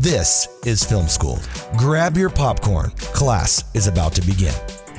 This is Film School. Grab your popcorn. Class is about to begin.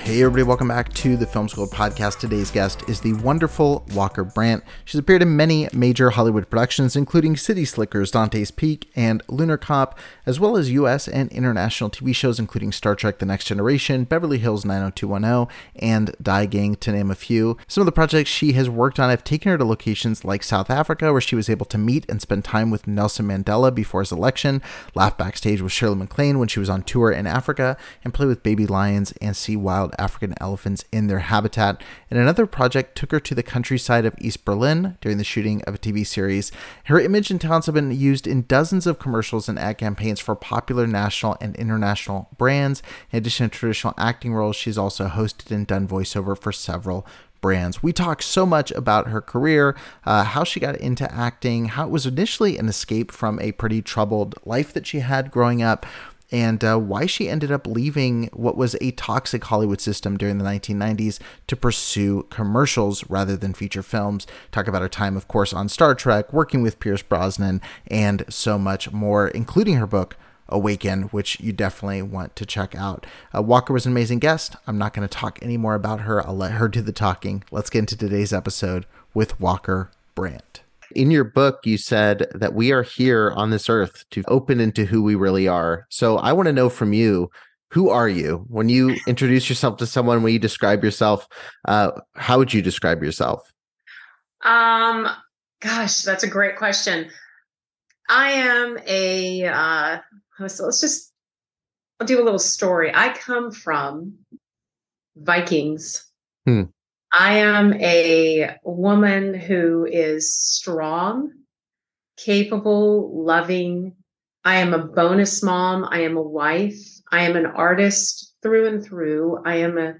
Hey, everybody, welcome back to the Film School podcast. Today's guest is the wonderful Walker Brandt. She's appeared in many major Hollywood productions, including City Slickers, Dante's Peak, and Lunar Cop, as well as U.S. and international TV shows, including Star Trek The Next Generation, Beverly Hills 90210, and Die Gang, to name a few. Some of the projects she has worked on have taken her to locations like South Africa, where she was able to meet and spend time with Nelson Mandela before his election, laugh backstage with Shirley MacLaine when she was on tour in Africa, and play with baby lions and see wild African elephants in their habitat. And another project took her to the countryside of East Berlin during the shooting of a TV series. Her image and talents have been used in dozens of commercials and ad campaigns for popular national and international brands. In addition to traditional acting roles, she's also hosted and done voiceover for several brands. We talk so much about her career, uh, how she got into acting, how it was initially an escape from a pretty troubled life that she had growing up, and uh, why she ended up leaving what was a toxic Hollywood system during the 1990s to pursue commercials rather than feature films. Talk about her time, of course, on Star Trek, working with Pierce Brosnan, and so much more, including her book. Awaken, which you definitely want to check out. Uh, Walker was an amazing guest. I'm not going to talk any more about her. I'll let her do the talking. Let's get into today's episode with Walker Brandt. In your book, you said that we are here on this earth to open into who we really are. So I want to know from you, who are you? When you introduce yourself to someone, when you describe yourself, uh, how would you describe yourself? Um, gosh, that's a great question. I am a, uh, so let's just, I'll do a little story. I come from Vikings. Hmm. I am a woman who is strong, capable, loving. I am a bonus mom. I am a wife. I am an artist through and through. I am a,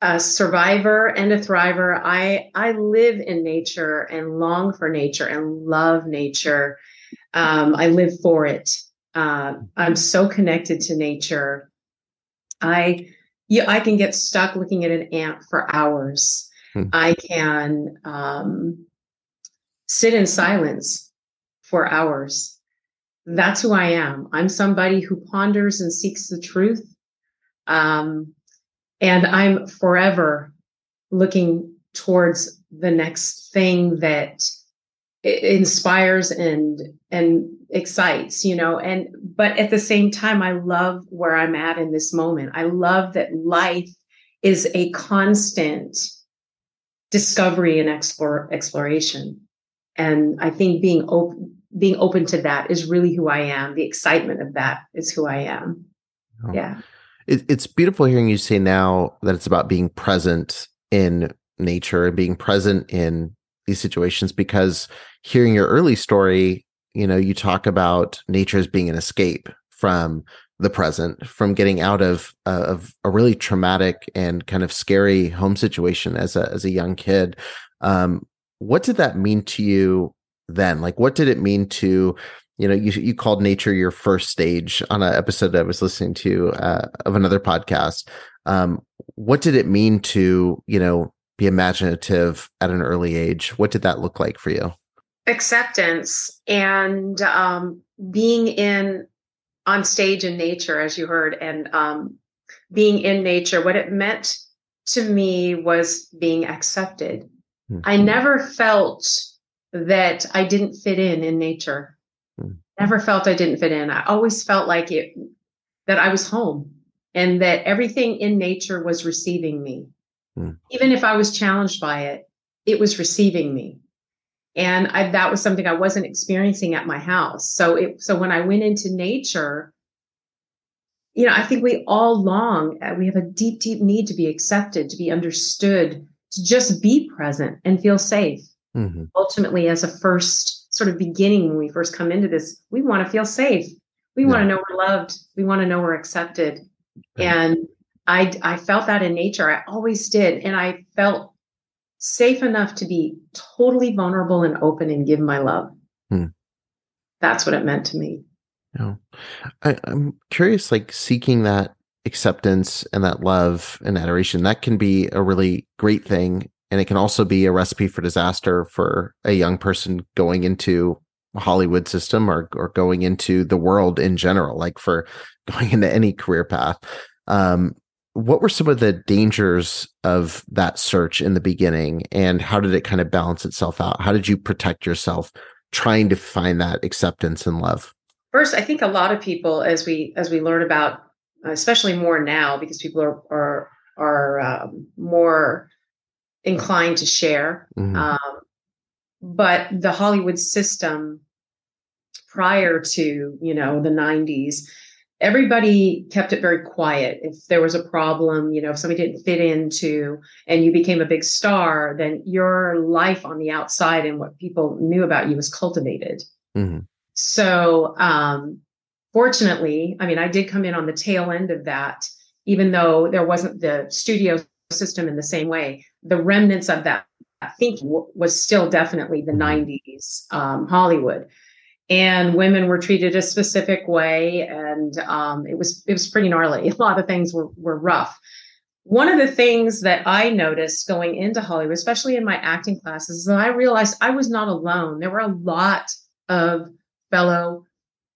a survivor and a thriver. I I live in nature and long for nature and love nature. Um, I live for it. Uh, I'm so connected to nature. I yeah, I can get stuck looking at an ant for hours. Hmm. I can um, sit in silence for hours. That's who I am. I'm somebody who ponders and seeks the truth. Um, and I'm forever looking towards the next thing that inspires and and excites you know and but at the same time i love where i'm at in this moment. I love that life is a constant discovery and explore, exploration. And i think being open being open to that is really who i am. The excitement of that is who i am. Oh. yeah. It, it's beautiful hearing you say now that it's about being present in nature and being present in these situations because hearing your early story, you know, you talk about nature as being an escape from the present, from getting out of uh, of a really traumatic and kind of scary home situation as a as a young kid. Um, what did that mean to you then? Like, what did it mean to you know you you called nature your first stage on an episode I was listening to uh, of another podcast. Um, what did it mean to you know be imaginative at an early age? What did that look like for you? Acceptance and um, being in on stage in nature as you heard and um, being in nature what it meant to me was being accepted i Mhm. never felt that i didn't fit in in nature Hmm. never felt i didn't fit in i always felt like it that i was home and that everything in nature was receiving me Hmm. even if i was challenged by it it was receiving me and I, that was something I wasn't experiencing at my house. So it, so when I went into nature, you know, I think we all long, uh, we have a deep, deep need to be accepted, to be understood, to just be present and feel safe. Mhm. Ultimately, as a first sort of beginning, when we first come into this, we want to feel safe. We want to know we're loved. We want to know we're accepted. And I I felt that in nature. I always did. And I felt safe enough to be totally vulnerable and open and give my love. Hmm. That's what it meant to me. Yeah. I, I'm curious, like seeking that acceptance and that love and adoration, that can be a really great thing. And it can also be a recipe for disaster for a young person going into a Hollywood system or, or going into the world in general, like for going into any career path. Um, what were some of the dangers of that search in the beginning and how did it kind of balance itself out? How did you protect yourself trying to find that acceptance and love? First, I think a lot of people, as we as we learn about, especially more now, because people are are are um, more inclined to share. Mm-hmm. Um, but the Hollywood system prior to you know the 90s everybody kept it very quiet. If there was a problem, you know, if somebody didn't fit into and you became a big star, then your life on the outside and what people knew about you was cultivated. Mm-hmm. So, um, fortunately, I mean, I did come in on the tail end of that, even though there wasn't the studio system in the same way. The remnants of that, I think, was still definitely the 90s mm-hmm. um, Hollywood and women were treated a specific way and um, it was it was pretty gnarly a lot of things were, were rough one of the things that i noticed going into hollywood especially in my acting classes is that i realized i was not alone there were a lot of fellow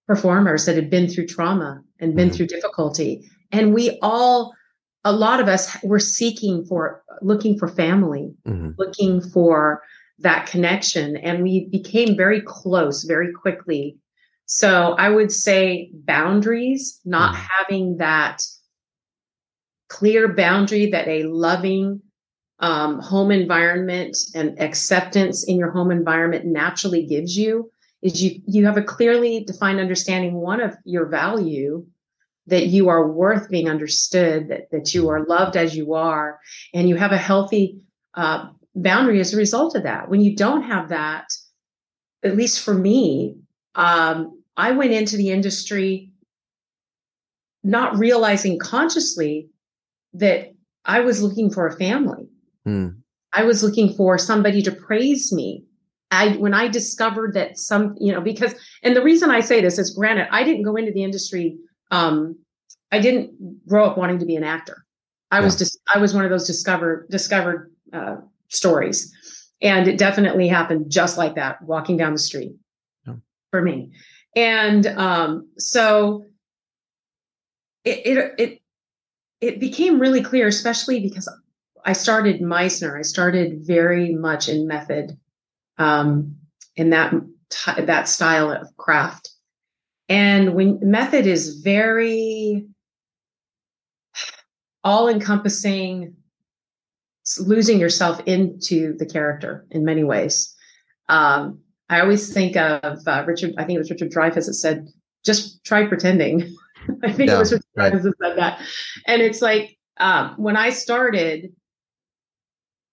performers that had been through trauma and been mm-hmm. through difficulty and we all a lot of us were seeking for looking for family mm-hmm. looking for that connection and we became very close very quickly so i would say boundaries not mm. having that clear boundary that a loving um, home environment and acceptance in your home environment naturally gives you is you you have a clearly defined understanding one of your value that you are worth being understood that that you are loved as you are and you have a healthy uh, boundary as a result of that. When you don't have that, at least for me, um, I went into the industry not realizing consciously that I was looking for a family. Mm. I was looking for somebody to praise me. I, when I discovered that some, you know, because, and the reason I say this is granted, I didn't go into the industry. Um, I didn't grow up wanting to be an actor. I yeah. was just, I was one of those discovered, discovered, uh, stories. And it definitely happened just like that, walking down the street yeah. for me. And um, so it, it, it, it became really clear, especially because I started Meisner. I started very much in method, um, in that t- that style of craft. And when method is very all encompassing, losing yourself into the character in many ways. Um, I always think of uh, Richard, I think it was Richard Dreyfuss that said, just try pretending. I think it was Richard right. Dreyfuss that said that. And it's like, um, when I started,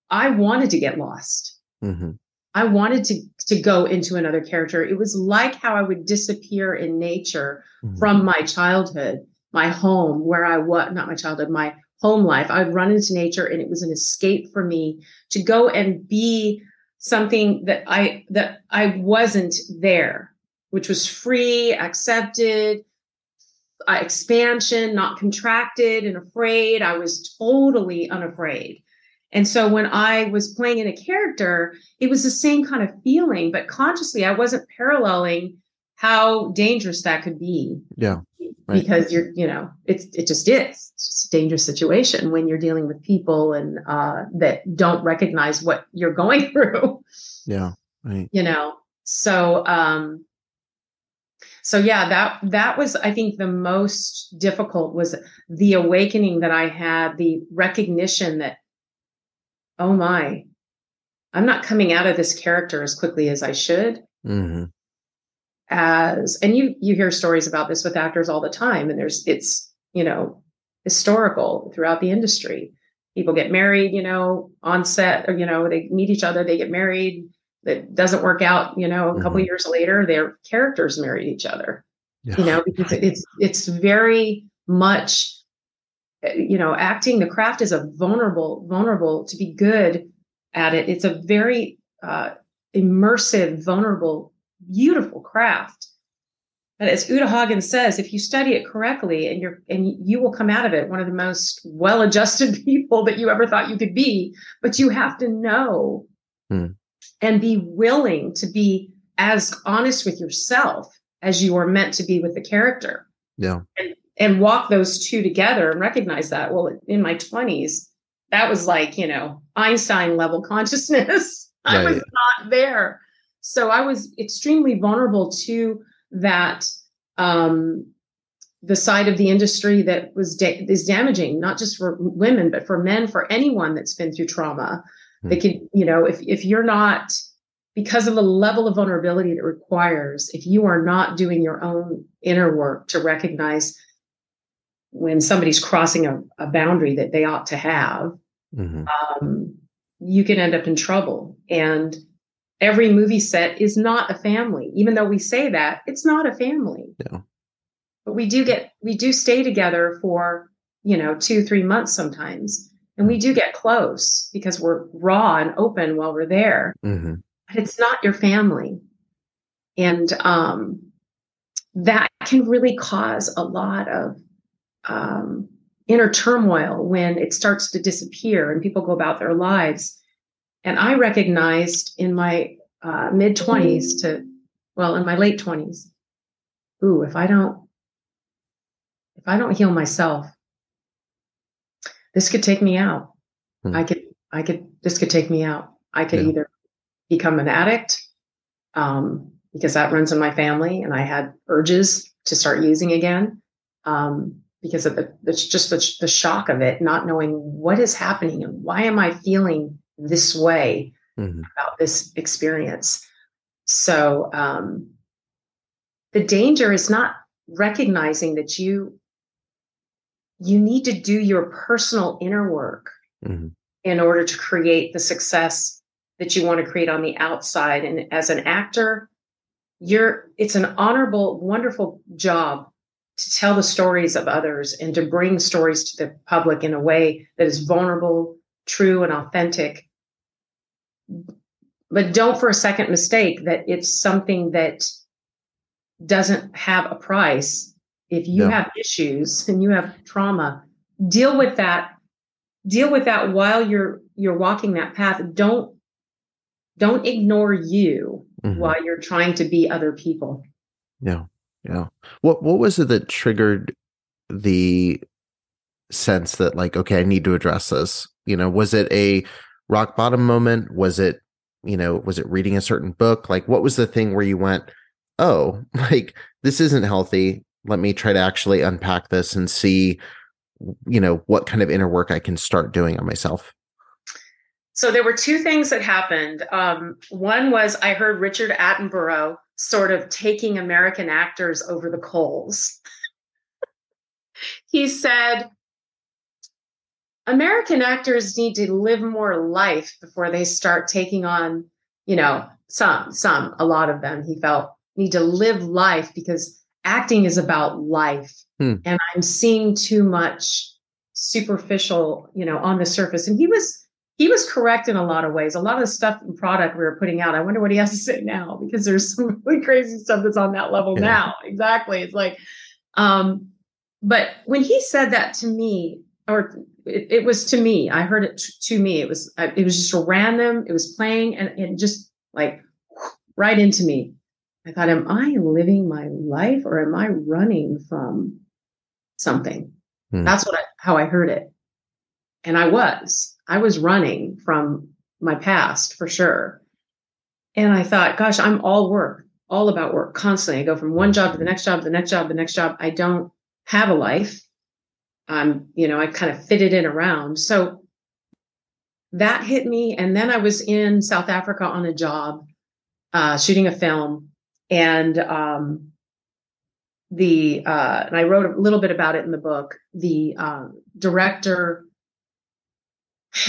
I wanted to get lost. Mm-hmm. I wanted to to go into another character. It was like how I would disappear in nature mm-hmm. from my childhood, my home, where I was not my childhood, my home life. I would run into nature and it was an escape for me to go and be something that I that I wasn't there, which was free, accepted, uh, expansion, not contracted and afraid. I was totally unafraid. And so when I was playing in a character, it was the same kind of feeling, but consciously I wasn't paralleling how dangerous that could be. Yeah. Right. Because you're, you know, it's it just is. It's just a dangerous situation when you're dealing with people and uh, that don't recognize what you're going through. Yeah. Right. You know. So um so yeah, that that was I think the most difficult was the awakening that I had, the recognition that oh my, I'm not coming out of this character as quickly as I should. Mm-hmm as and you you hear stories about this with actors all the time and there's it's you know historical throughout the industry people get married you know on set or you know they meet each other they get married that doesn't work out you know a mm-hmm. couple years later their characters marry each other yeah. you know because it's it's very much you know, acting, the craft is a vulnerable, vulnerable to be good at it. It's a very uh, immersive, vulnerable, beautiful craft. And as Uta Hagen says, if you study it correctly and you're and you will come out of it one of the most well-adjusted people that you ever thought you could be, but you have to know hmm. and be willing to be as honest with yourself as you are meant to be with the character. Yeah. And, and walk those two together and recognize that. Well, in my 20s, that was like, you know, Einstein level consciousness. I was not there. So I was extremely vulnerable to that um, the side of the industry that was da- is damaging, not just for women, but for men, for anyone that's been through trauma. Mm-hmm. They could, you know, if if you're not because of the level of vulnerability it requires, if you are not doing your own inner work to recognize when somebody's crossing a, a boundary that they ought to have, mm-hmm. um, you can end up in trouble. And every movie set is not a family. Even though we say that, it's not a family. But we do get, we do stay together for, you know, two, three months sometimes. And we do get close because we're raw and open while we're there. Mm-hmm. But it's not your family. And um, that can really cause a lot of um, inner turmoil when it starts to disappear and people go about their lives and I recognized in my uh, mid 20s to, well, in my late 20s, ooh, if I don't, if I don't heal myself, this could take me out. Hmm. I could, I could, this could take me out. I could yeah. either become an addict, um, because that runs in my family and I had urges to start using again. Um, because of the, it's just the, the shock of it, not knowing what is happening and why am I feeling this way mm-hmm. about this experience. So um, the danger is not recognizing that you you need to do your personal inner work mm-hmm. in order to create the success that you want to create on the outside and as an actor you're it's an honorable wonderful job to tell the stories of others and to bring stories to the public in a way that is vulnerable true and authentic but don't for a second mistake that it's something that doesn't have a price. If you no. have issues and you have trauma, deal with that. Deal with that while you're you're walking that path. Don't don't ignore you mm-hmm. while you're trying to be other people. Yeah. Yeah. What what was it that triggered the sense that like okay, I need to address this? You know, was it a rock bottom moment? Was it, you know, was it reading a certain book? Like, what was the thing where you went, oh, like, this isn't healthy. Let me try to actually unpack this and see, you know, what kind of inner work I can start doing on myself? So there were two things that happened. Um, one was I heard Richard Attenborough sort of taking American actors over the coals. he said, American actors need to live more life before they start taking on, you know, some, some, a lot of them, he felt need to live life because acting is about life. Hmm. And I'm seeing too much superficial, you know, on the surface. And he was, he was correct in a lot of ways. A lot of the stuff and product we were putting out, I wonder what he has to say now because there's some really crazy stuff that's on that level yeah. now. Exactly. It's like, um, but when he said that to me, or it, it, was to me. I heard it t- to me. It was it was just a random. It was playing and it just like right into me. I thought, am I living my life or am I running from something? Hmm. That's what I, how I heard it, and I was. I was running from my past for sure. And I thought, gosh, I'm all work, all about work constantly. I go from one job to the next job, the next job, the next job. I don't have a life um, you know, I kind of fitted in around. So that hit me. And then I was in South Africa on a job, uh, shooting a film. And um, the, uh, and I wrote a little bit about it in the book. The uh, director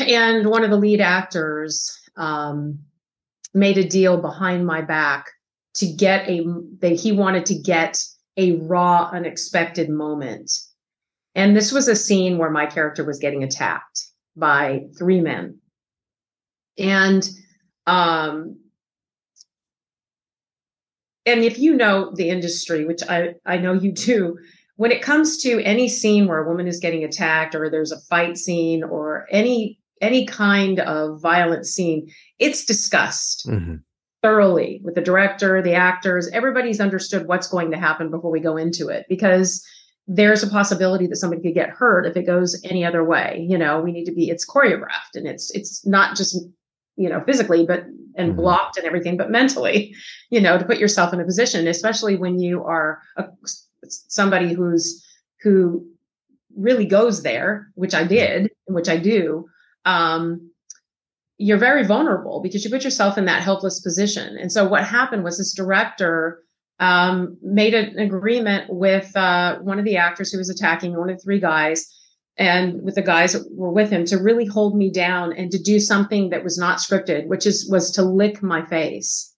and one of the lead actors um, made a deal behind my back to get a, that he wanted to get a raw, unexpected moment And this was a scene where my character was getting attacked by three men. And um and if you know the industry, which I, I know you do, when it comes to any scene where a woman is getting attacked or there's a fight scene or any any kind of violent scene, it's discussed mm-hmm. thoroughly with the director, the actors. Everybody's understood what's going to happen before we go into it because there's a possibility that somebody could get hurt if it goes any other way. You know, we need to be it's choreographed and it's it's not just you know physically but and mm-hmm. blocked and everything but mentally you know to put yourself in a position especially when you are a, somebody who's who really goes there which i did which i do um, you're very vulnerable because you put yourself in that helpless position and so what happened was this director um, made an agreement with uh, one of the actors who was attacking one of the three guys and with the guys that were with him to really hold me down and to do something that was not scripted, which is was to lick my face,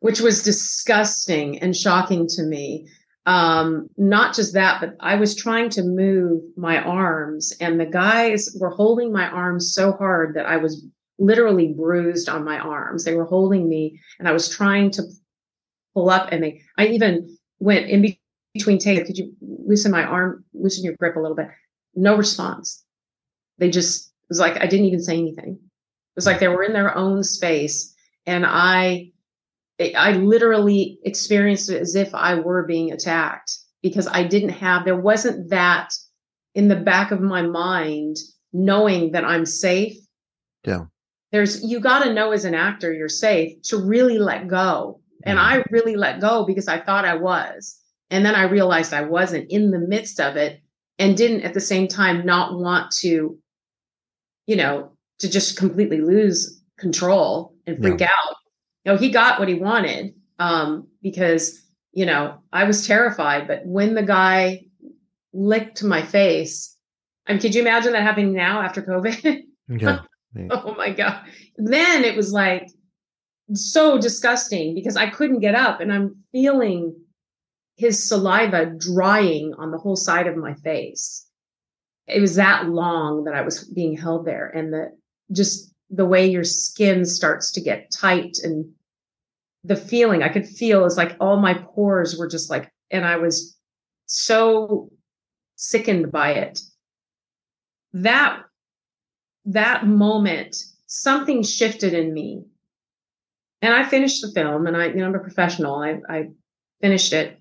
which was disgusting and shocking to me. Um, not just that, but I was trying to move my arms, and the guys were holding my arms so hard that I was literally bruised on my arms. They were holding me, and I was trying to pull up, and they I even went in between takes. Could you loosen my arm, loosen your grip a little bit. No response. They just, it was like, I didn't even say anything. It was like they were in their own space. And I, I literally experienced it as if I were being attacked because I didn't have, there wasn't that in the back of my mind knowing that I'm safe. Yeah. There's, you got to know as an actor you're safe to really let go. And. I really let go because I thought I was. And then I realized I wasn't in the midst of it and didn't at the same time not want to, you know, to just completely lose control and freak out. You know, he got what he wanted um, because, you know, I was terrified. But when the guy licked my face, I mean, could you imagine that happening now after COVID? yeah. oh my God. Then it was like so disgusting because I couldn't get up and I'm feeling his saliva drying on the whole side of my face. It was that long that I was being held there, and the just the way your skin starts to get tight and the feeling I could feel is like all my pores were just like, and I was so sickened by it. That that moment, something shifted in me. And I finished the film and I, you know, I'm a professional. I, I finished it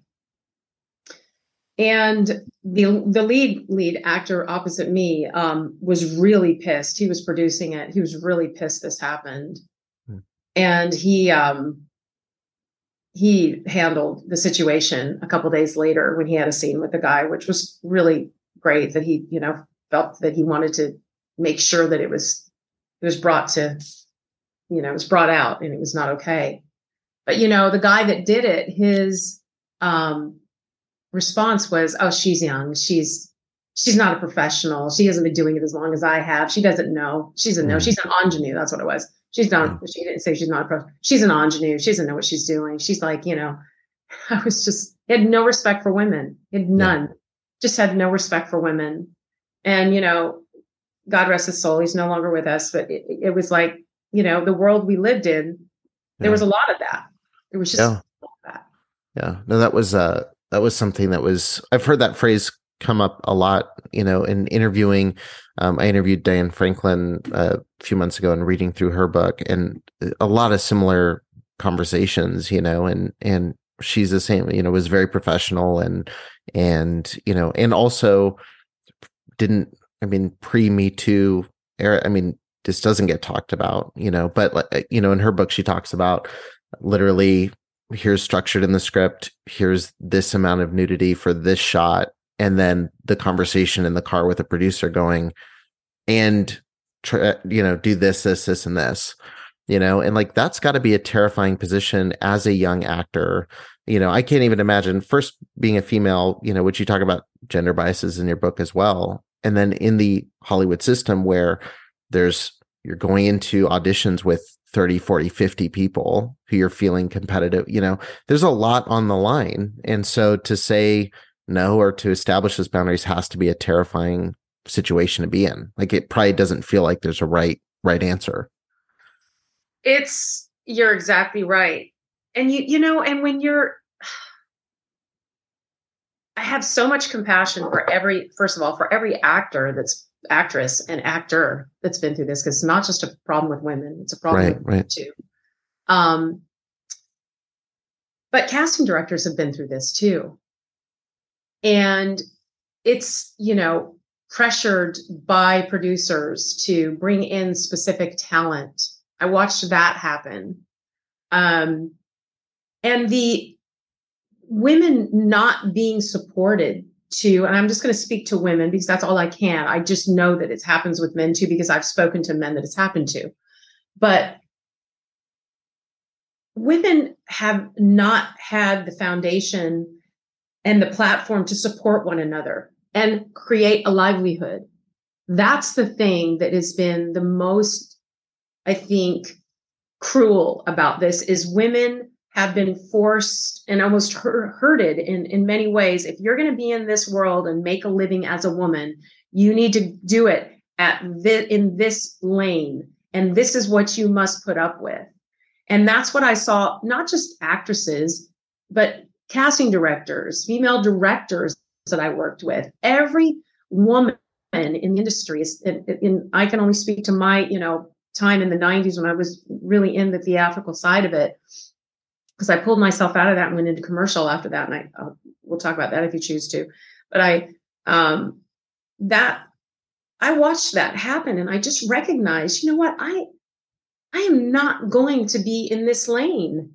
and the the lead lead actor opposite me um, was really pissed. He was producing it. He was really pissed this happened, hmm. and he um, he handled the situation a couple days later when he had a scene with the guy, which was really great. That he you know felt that he wanted to make sure that it was it was brought to you know it was brought out and it was not okay. But you know the guy that did it, his um, response was, "Oh, she's young. She's she's not a professional. She hasn't been doing it as long as I have. She doesn't know. She's a no. Mm. She's an ingenue. That's what it was. She's not. Mm. She didn't say she's not a pro. She's an ingenue. She doesn't know what she's doing. She's like, you know, I was just had no respect for women. Had none. Yeah. Just had no respect for women. And you know, God rest his soul. He's no longer with us. But it, it was like, you know, the world we lived in. There yeah. was a lot of that. It was just yeah. that. Yeah. No, that was uh that was something that was I've heard that phrase come up a lot, you know, in interviewing. Um, I interviewed Diane Franklin uh, a few months ago and reading through her book, and a lot of similar conversations, you know, and and she's the same, you know, was very professional and and you know, and also didn't. I mean, pre Me Too era. I mean, this doesn't get talked about, you know, but uh, you know, in her book, she talks about literally here's structured in the script here's this amount of nudity for this shot and then the conversation in the car with the producer going and try, uh, you know do this this this and this you know and like that's got to be a terrifying position as a young actor. You know i can't even imagine first being a female you know which you talk about gender biases in your book as well? And then in the hollywood system where there's you're going into auditions with 30 40 50 people who you're feeling competitive you know there's a lot on the line and so to say no or to establish those boundaries has to be a terrifying situation to be in. Like it probably doesn't feel like there's a right right answer. It's you're exactly right. And you you know and when you're I have so much compassion for every first of all for every actor that's actress and actor that's been through this because it's not just a problem with women, it's a problem right, with right. too. Um but casting directors have been through this too. And it's, you know, pressured by producers to bring in specific talent. I watched that happen. Um, and the women not being supported to, and I'm just going to speak to women because that's all I can. I just know that it happens with men too because I've spoken to men that it's happened to. But women have not had the foundation and the platform to support one another and create a livelihood. That's the thing that has been the most, I think, cruel about this is women have been forced and almost hurted in, in many ways. If you're going to be in this world and make a living as a woman, you need to do it at the, in this lane. And this is what you must put up with. And that's what I saw, not just actresses, but casting directors, female directors that I worked with. Every woman in the industry is, in, I can only speak to my, you know, time in the 90s when I was really in the theatrical side of it. Because I pulled myself out of that and went into commercial after that. And I, uh, we'll talk about that if you choose to. But I, um, that, I watched that happen and I just recognized, you know what? I, I am not going to be in this lane.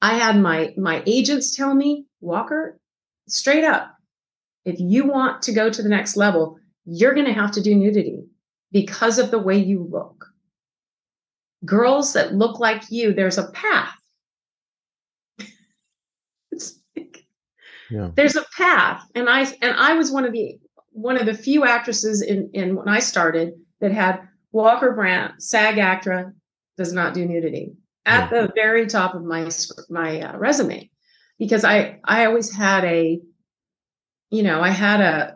I had my my agents tell me, Walker, straight up, if you want to go to the next level, you're going to have to do nudity because of the way you look. Girls that look like you, there's a path. Yeah. There's a path, and I and I was one of the one of the few actresses in in when I started that had Walker Brandt, SAG-AFTRA does not do nudity at the very top of my my uh, resume. Because I I always had a you know I had a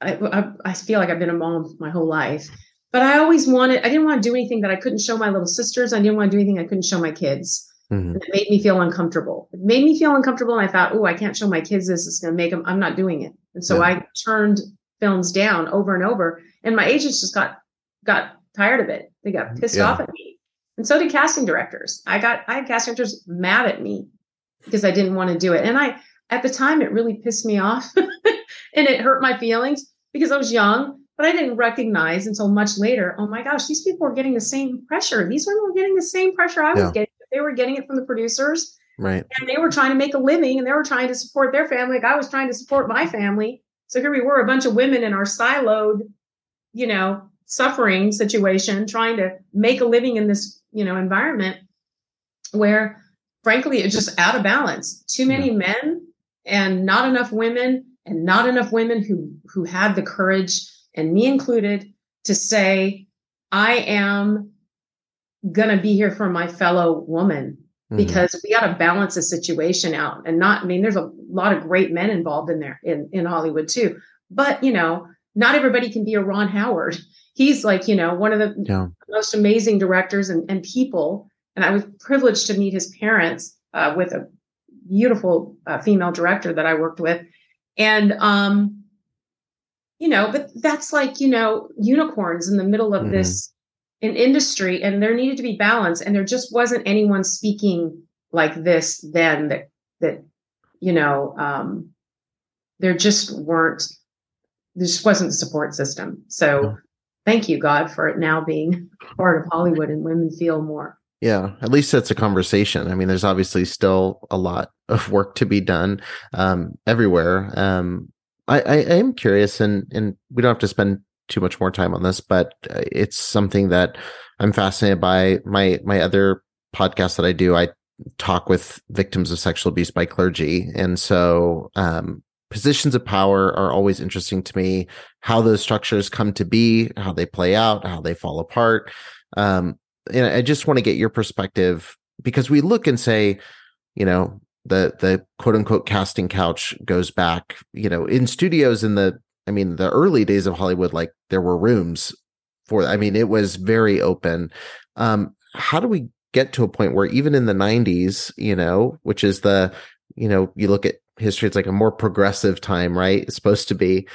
I, I, I feel like I've been a mom my whole life. But I always wanted I didn't want to do anything that I couldn't show my little sisters. I didn't want to do anything I couldn't show my kids mm-hmm. it made me feel uncomfortable it made me feel uncomfortable and I thought oh I can't show my kids this it's going to make them I'm not doing it and so yeah. I turned films down over and over and my agents just got got tired of it they got pissed yeah. off at me and so did casting directors. I got I had casting directors mad at me because I didn't want to do it. And I at the time it really pissed me off and it hurt my feelings because I was young, but I didn't recognize until much later, oh my gosh, these people were getting the same pressure. These women were getting the same pressure I was yeah. getting. They were getting it from the producers. Right. And they were trying to make a living and they were trying to support their family. Like I was trying to support my family. So here we were, a bunch of women in our siloed, you know, suffering situation, trying to make a living in this you know environment where frankly it's just out of balance too many yeah. men and not enough women and not enough women who who had the courage and me included to say i am going to be here for my fellow woman mm-hmm. because we got to balance the situation out and not i mean there's a lot of great men involved in there in in hollywood too but you know not everybody can be a ron howard he's like you know one of the yeah. most amazing directors and, and people and i was privileged to meet his parents uh, with a beautiful uh, female director that i worked with and um you know but that's like you know unicorns in the middle of mm-hmm. this in industry and there needed to be balance and there just wasn't anyone speaking like this then that that you know um there just weren't there just wasn't the support system so thank you, God, for it now being part of Hollywood and women feel more. Yeah, at least it's a conversation. I mean, there's obviously still a lot of work to be done um, everywhere. Um, I, I, I am curious, and and we don't have to spend too much more time on this, but uh, it's something that I'm fascinated by. My my other podcast that I do, I talk with victims of sexual abuse by clergy, and so um, positions of power are always interesting to me. How those structures come to be how they play out how they fall apart. Um, and i just want to get your perspective because we look and say you know the the quote unquote casting couch goes back, you know, in studios in the I mean the early days of Hollywood, like there were rooms for I mean, it was very open. Um, how do we get to a point where even in the 90s, you know, which is the, you know, you look at history, it's like a more progressive time, right? It's supposed to be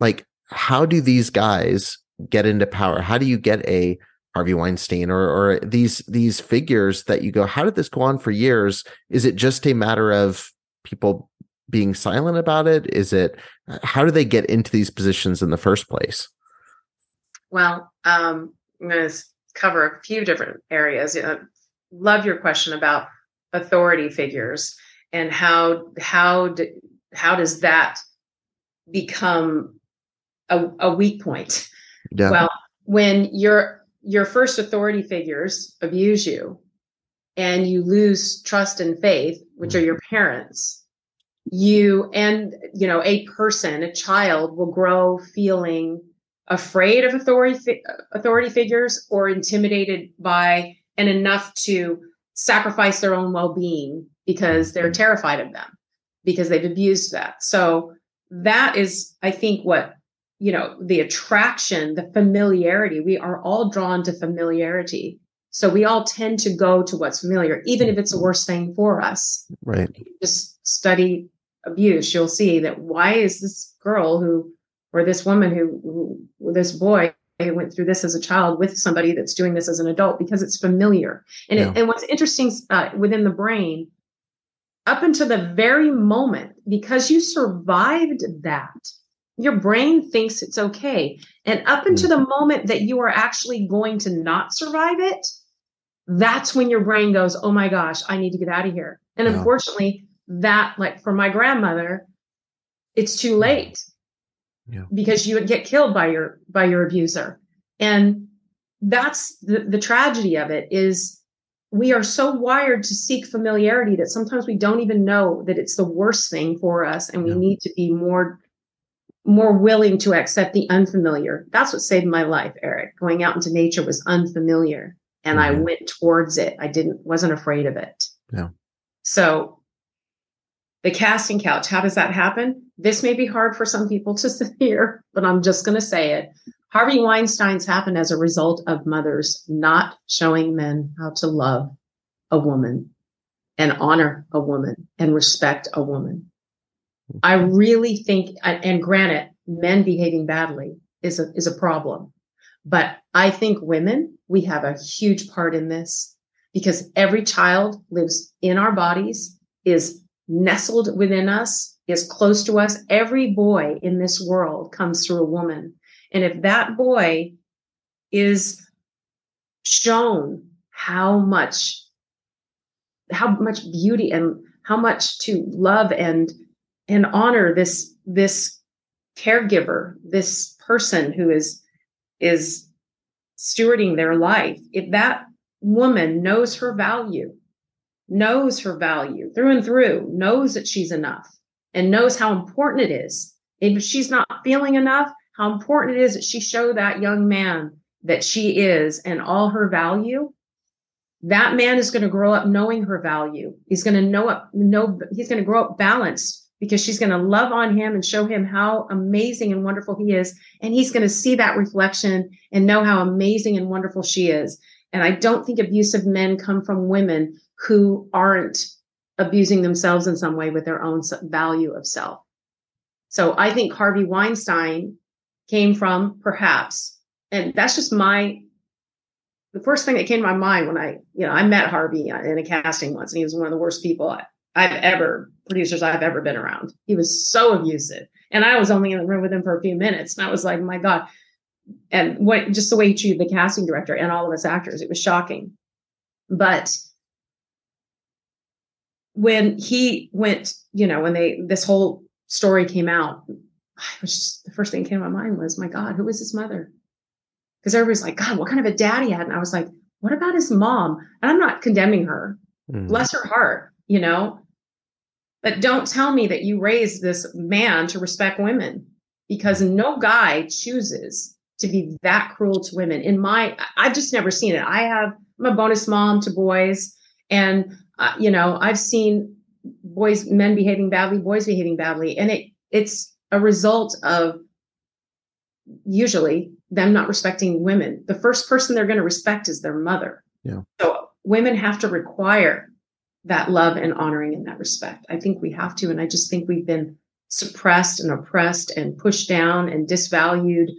like, how do these guys get into power? How do you get a Harvey Weinstein or or these these figures that you go, how did this go on for years? Is it just a matter of people being silent about it? Is it how do they get into these positions in the first place? Well, um, I'm going to cover a few different areas. Love your question about authority figures and how how do, how does that become a, a weak point? Yeah. Well, when your your first authority figures abuse you and you lose trust and faith, which are your parents, you and you know a person, a child will grow feeling afraid of authority authority figures or intimidated by and enough to sacrifice their own well-being because they're terrified of them because they've abused that. So that is i think what you know the attraction the familiarity we are all drawn to familiarity. So we all tend to go to what's familiar even if it's the worst thing for us. Right. Just study abuse you'll see that why is this girl who or this woman who, who this boy who went through this as a child with somebody that's doing this as an adult because it's familiar. And yeah. it, and what's interesting uh, within the brain, up until the very moment, because you survived that, your brain thinks it's okay. And up until mm-hmm. the moment that you are actually going to not survive it, that's when your brain goes, "Oh my gosh, I need to get out of here." And yeah. unfortunately, that like for my grandmother, it's too late. Yeah. because you would get killed by your by your abuser. And that's the, the tragedy of it is we are so wired to seek familiarity that sometimes we don't even know that it's the worst thing for us and we yeah. need to be more more willing to accept the unfamiliar. That's what saved my life eric. Going out into nature was unfamiliar and mm-hmm. i went towards it. I didn't wasn't afraid of it. Yeah. So the casting couch, how does that happen? This may be hard for some people to hear, but I'm just going to say it. Harvey Weinstein's happened as a result of mothers not showing men how to love a woman and honor a woman and respect a woman. I really think, and granted, men behaving badly is a, is a problem. But I think women, we have a huge part in this because every child lives in our bodies, is nestled within us, is close to us. Every boy in this world comes through a woman. And if that boy is shown how much how much beauty and how much to love and and honor this this caregiver this person who is is stewarding their life if that woman knows her value knows her value through and through, knows that she's enough, and knows how important it is. If she's not feeling enough, how important it is that she show that young man that she is and all her value. That man is going to grow up knowing her value. He's going to know up, know he's going to grow up balanced because she's going to love on him and show him how amazing and wonderful he is. And he's going to see that reflection and know how amazing and wonderful she is. And I don't think abusive men come from women who aren't abusing themselves in some way with their own value of self. So I think Harvey Weinstein came from perhaps, and that's just my, the first thing that came to my mind when I, you know, I met Harvey uh, in a casting once and he was one of the worst people I've ever, producers I've ever been around. He was so abusive. And I was only in the room with him for a few minutes. And I was like, my God. And what, just the way he treated the casting director and all of us actors, it was shocking. But when he went, you know, when they this whole story came out, I was just, the first thing that came to my mind was, my God, who was his mother? Because everybody's like, God, what kind of a dad he had? And I was like, what about his mom? And I'm not condemning her. Mm. Bless her heart, you know. But don't tell me that you raised this man to respect women because no guy chooses to be that cruel to women. In my, I've just never seen it. I have, I'm a bonus mom to boys. And uh, you know, I've seen boys, men behaving badly, boys behaving badly. And it it's a result of usually them not respecting women. The first person they're going to respect is their mother. Yeah. So women have to require that love and honoring and that respect. I think we have to. And I just think we've been suppressed and oppressed and pushed down and disvalued.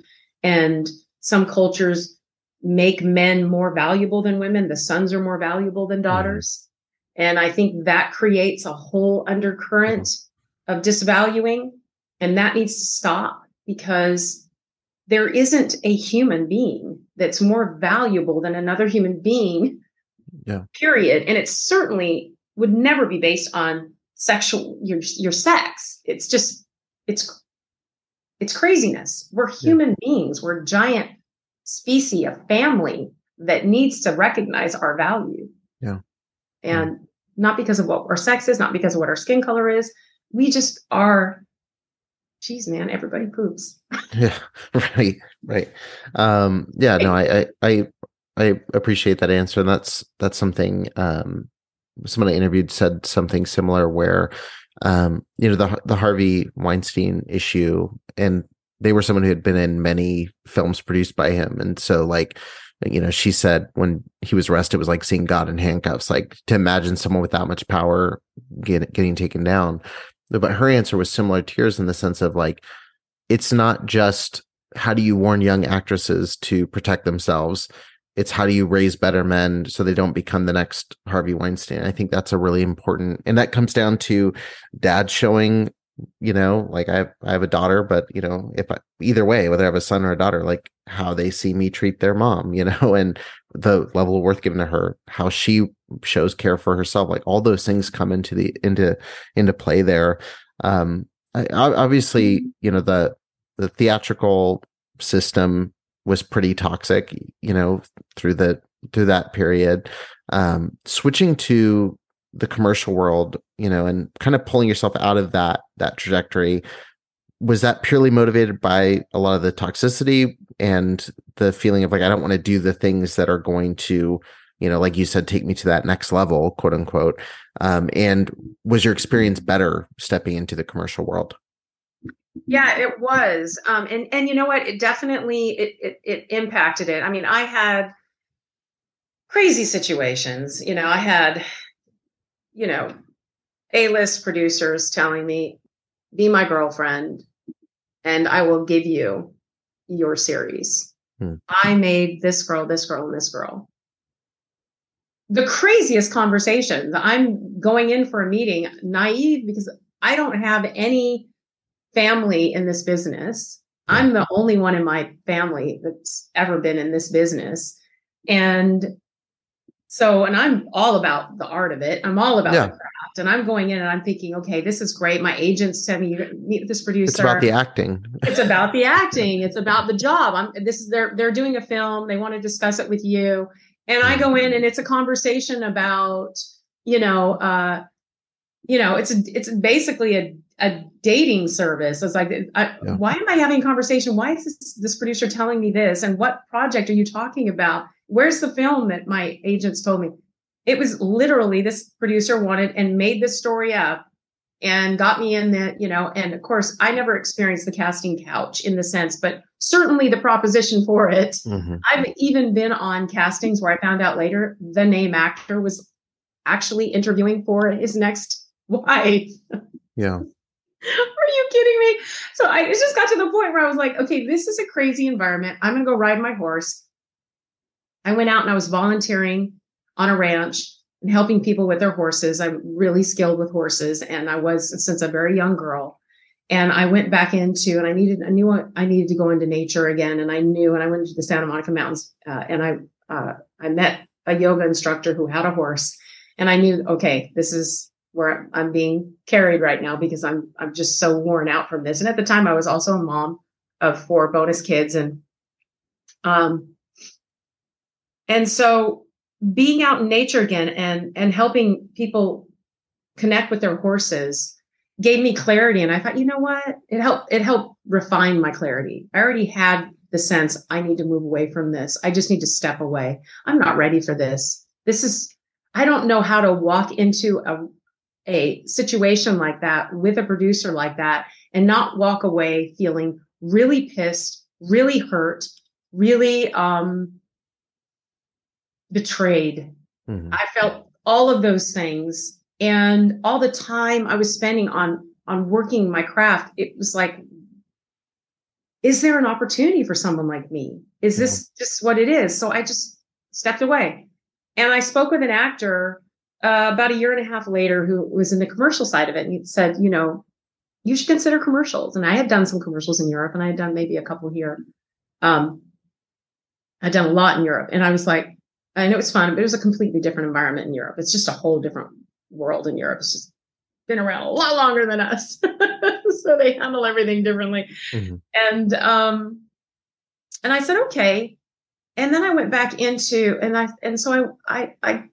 And some cultures make men more valuable than women. The sons are more valuable than daughters. And I think that creates a whole undercurrent of disvaluing. And that needs to stop because there isn't a human being that's more valuable than another human being. Yeah. Period. And it certainly would never be based on sexual your your sex. It's just it's it's craziness. We're human yeah. beings. We're a giant species, a family that needs to recognize our value. Yeah. And not because of what our sex is, not because of what our skin color is. We just are geez, man, everybody poops. yeah, right, right. Um, yeah, no, I, I, I appreciate that answer, and that's that's something. Um, someone I interviewed said something similar, where, um, you know, the the Harvey Weinstein issue, and they were someone who had been in many films produced by him, and so like. You know, she said when he was arrested, it was like seeing God in handcuffs. Like to imagine someone with that much power get, getting taken down but her answer was similar to yours in the sense of like it's not just how do you warn young actresses to protect themselves it's how do you raise better men so they don't become the next harvey weinstein i think that's a really important and that comes down to dad showing you know like i have, I have a daughter but you know if I, either way whether i have a son or a daughter like how they see me treat their mom you know and the level of worth given to her how she shows care for herself like all those things come into the into into play there um I, obviously mm-hmm. you know the the theatrical system was pretty toxic you know through the through that period um switching to the commercial world you know and kind of pulling yourself out of that that trajectory was that purely motivated by a lot of the toxicity and the feeling of like i don't want to do the things that are going to you know like you said take me to that next level quote unquote um, and was your experience better stepping into the commercial world? Yeah it was um, and and you know what? It definitely it, it it impacted it. I mean i had crazy situations you know i had you know a-list producers telling me be my girlfriend and i will give you your series hmm. i made this girl this girl and this girl the craziest conversations. I'm going in for a meeting naive because I don't have any family in this business. I'm the only one in my family that's ever been in this business. And so, and I'm all about the art of it. I'm all about yeah. the craft. And I'm going in and I'm thinking, okay, this is great. My agents tell me meet this producer. It's about the acting. it's about the acting. It's about the job. I'm this is they're they're doing a film. They want to discuss it with you and I go in and it's a conversation about, you know, uh, you know, it's a, it's basically a, a dating service. It's like, I, yeah. why am I having a conversation? Why is this, this producer telling me this? And what project are you talking about? Where's the film that my agents told me? It was literally this producer wanted and made this story up and got me in the, you know, and of course, I never experienced the casting couch in the sense, but certainly the proposition for it. Mm-hmm. I've even been on castings where I found out later the name actor was actually interviewing for his next wife. Yeah. Are you kidding me? So I it just got to the point where I was like, okay, this is a crazy environment. I'm going to go ride my horse. I went out and I was volunteering on a ranch and helping people with their horses. I'm really skilled with horses, and I was since a very young girl. And I went back into, and I needed, I knew I needed to go into nature again. And I knew, and I went to the Santa Monica Mountains, uh, and I, uh, I met a yoga instructor who had a horse, and I knew, okay, this is where I'm being carried right now because I'm, I'm just so worn out from this. And at the time, I was also a mom of four bonus kids, and, um, and so being out in nature again and and helping people connect with their horses gave me clarity. And i thought you know what? It helped it helped refine my clarity. I already had the sense i need to move away from this. I just need to step away. I'm not ready for this. This is i don't know how to walk into a a situation like that with a producer like that and not walk away feeling really pissed, really hurt, really um, betrayed. Mm-hmm. I felt all of those things. And all the time I was spending on on working my craft, it was like, is there an opportunity for someone like me? Is this just what it is? So I just stepped away. And I spoke with an actor uh, about a year and a half later who was in the commercial side of it. And he said, you know, you should consider commercials. And I had done some commercials in Europe and I had done maybe a couple here. Um, I'd done a lot in Europe. And I was like, and it was fun, but it was a completely different environment in Europe. It's just a whole different world in Europe. It's just been around a lot longer than us. so they handle everything differently. Mm-hmm. And um and I said, okay. And then I went back into and I and so I I I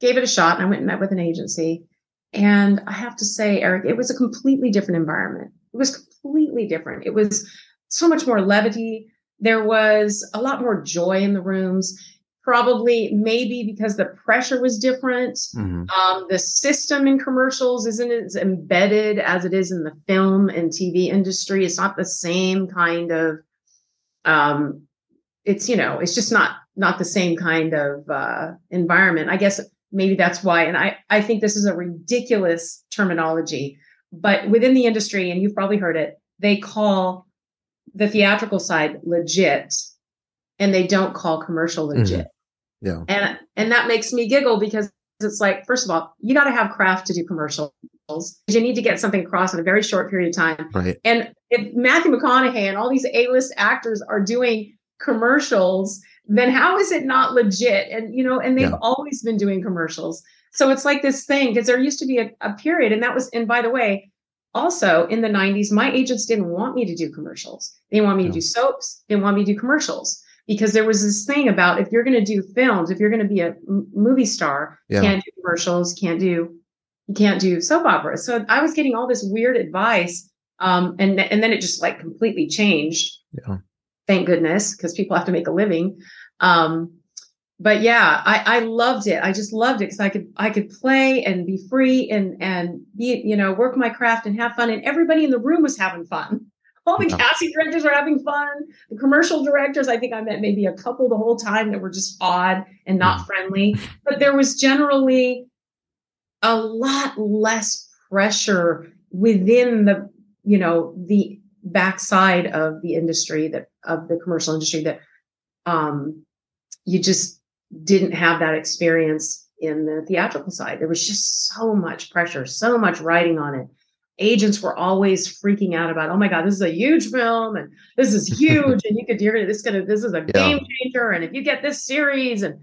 gave it a shot and I went and met with an agency. And I have to say, Eric, it was a completely different environment. It was completely different. It was so much more levity. There was a lot more joy in the rooms probably maybe because the pressure was different. Mm-hmm. Um, the system in commercials isn't as embedded as it is in the film and TV industry. It's not the same kind of, um, it's, you know, it's just not, not the same kind of, uh, environment. I guess maybe that's why. And I, I think this is a ridiculous terminology, but within the industry, and you've probably heard it, they call the theatrical side legit and they don't call commercial legit. Mm-hmm. Yeah. And and that makes me giggle because it's like, first of all, you got to have craft to do commercials. You need to get something across in a very short period of time. Right. And if Matthew McConaughey and all these A-list actors are doing commercials, then how is it not legit? And you know, and they've yeah. always been doing commercials. So it's like this thing because there used to be a, a period, and that was, and by the way, also in the 90s, my agents didn't want me to do commercials. They want me to do soaps, they want me to do commercials because there was this thing about if you're going to do films, if you're going to be a m- movie star, yeah. can't do commercials, can't do you can't do soap operas. So I was getting all this weird advice, um, and and then it just like completely changed. Yeah. Thank goodness, because people have to make a living. Um, but yeah, I, I loved it. I just loved it because I could I could play and be free and and be you know work my craft and have fun, and everybody in the room was having fun all the casting directors are having fun. The commercial directors, I think I met maybe a couple the whole time that were just odd and not mm. friendly. But there was generally a lot less pressure within the, you know, the backside of the industry that of the commercial industry that um you just didn't have that experience in the theatrical side. There was just so much pressure, so much writing on it agents were always freaking out about, oh my God, this is a huge film and this is huge. and you could, you're this gonna, this is a yeah. game changer. And if you get this series and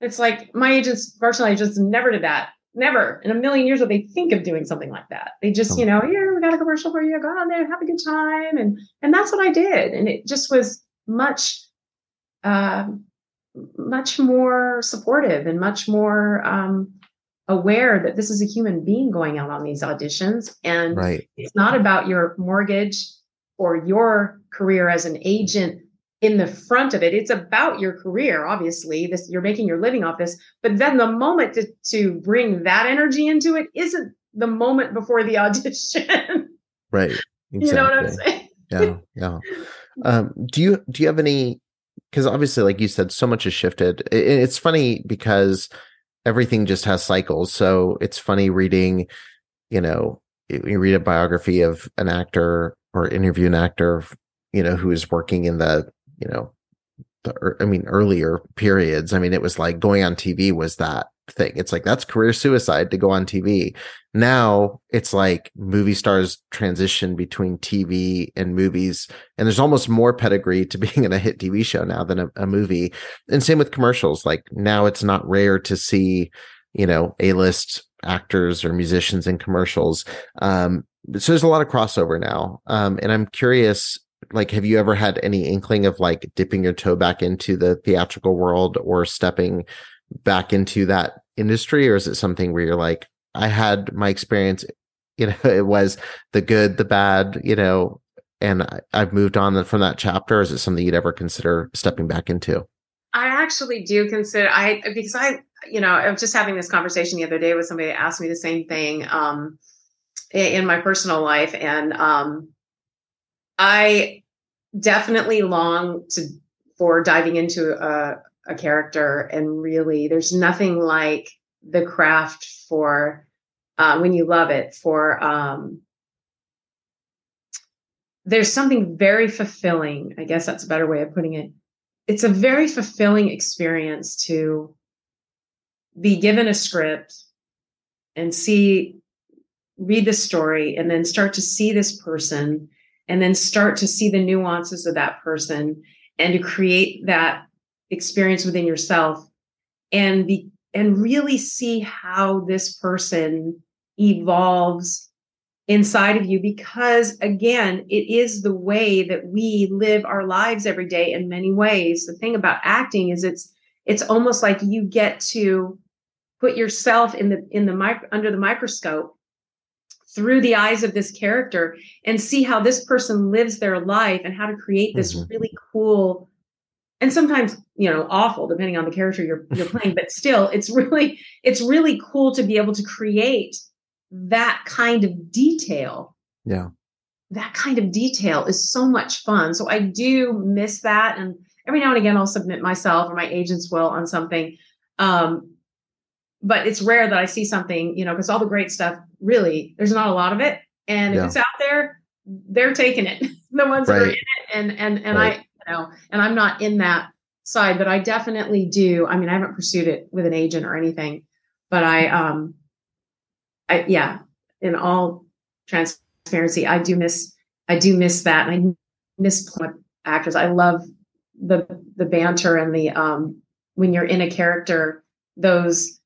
it's like my agents, personal agents never did that. Never in a million years would they think of doing something like that. They just, oh. you know, here we got a commercial for you. Go on there, have a good time. And, and that's what I did. And it just was much, uh, much more supportive and much more, um, aware that this is a human being going out on these auditions and right. it's not about your mortgage or your career as an agent in the front of it. It's about your career obviously this you're making your living off this but then the moment to, to bring that energy into it isn't the moment before the audition. Right. Exactly. you know what i'm saying? Yeah yeah. Um, do you do you have any because obviously like you said so much has shifted. It, it's funny because everything just has cycles. So it's funny reading, you know, you read a biography of an actor or interview an actor, you know, who is working in the, you know, the, I mean, earlier periods. I mean, it was like going on TV was that thing. It's like that's career suicide to go on TV. Now it's like movie stars transition between TV and movies, and there's almost more pedigree to being in a hit TV show now than a, a movie. And same with commercials. Like now it's not rare to see, you know, A list actors or musicians in commercials. Um, so there's a lot of crossover now. Um, and I'm curious like have you ever had any inkling of like dipping your toe back into the theatrical world or stepping back into that industry or is it something where you're like i had my experience you know it was the good the bad you know and I, have moved on from that chapter? Is it something you'd ever consider stepping back into? I actually do consider I because I you know I was just having this conversation the other day with somebody that asked me the same thing um, in my personal life, and um, I definitely long to for diving into a, a character and really there's nothing like the craft for uh, when you love it for um, there's something very fulfilling i guess that's a better way of putting it. It's a very fulfilling experience to be given a script and see read the story and then start to see this person and then start to see the nuances of that person and to create that experience within yourself and be and really see how this person evolves inside of you because again it is the way that we live our lives every day in many ways the thing about acting is it's it's almost like you get to put yourself in the in the mic under the microscope through the eyes of this character and see how this person lives their life and how to create this mm-hmm. really cool and sometimes you know awful depending on the character you're you're playing but still it's really it's really cool to be able to create that kind of detail yeah that kind of detail is so much fun so i do miss that and every now and again i'll submit myself or my agents will on something um, but it's rare that I see something, you know, because all the great stuff really, there's not a lot of it. And if yeah. it's out there, they're taking it. the ones right. that are in it. And and and right. I, know, and I'm not in that side, but I definitely do. I mean, I haven't pursued it with an agent or anything, but I um I yeah, in all transparency, I do miss I do miss that. And I miss actors. I love the the banter and the um when you're in a character, those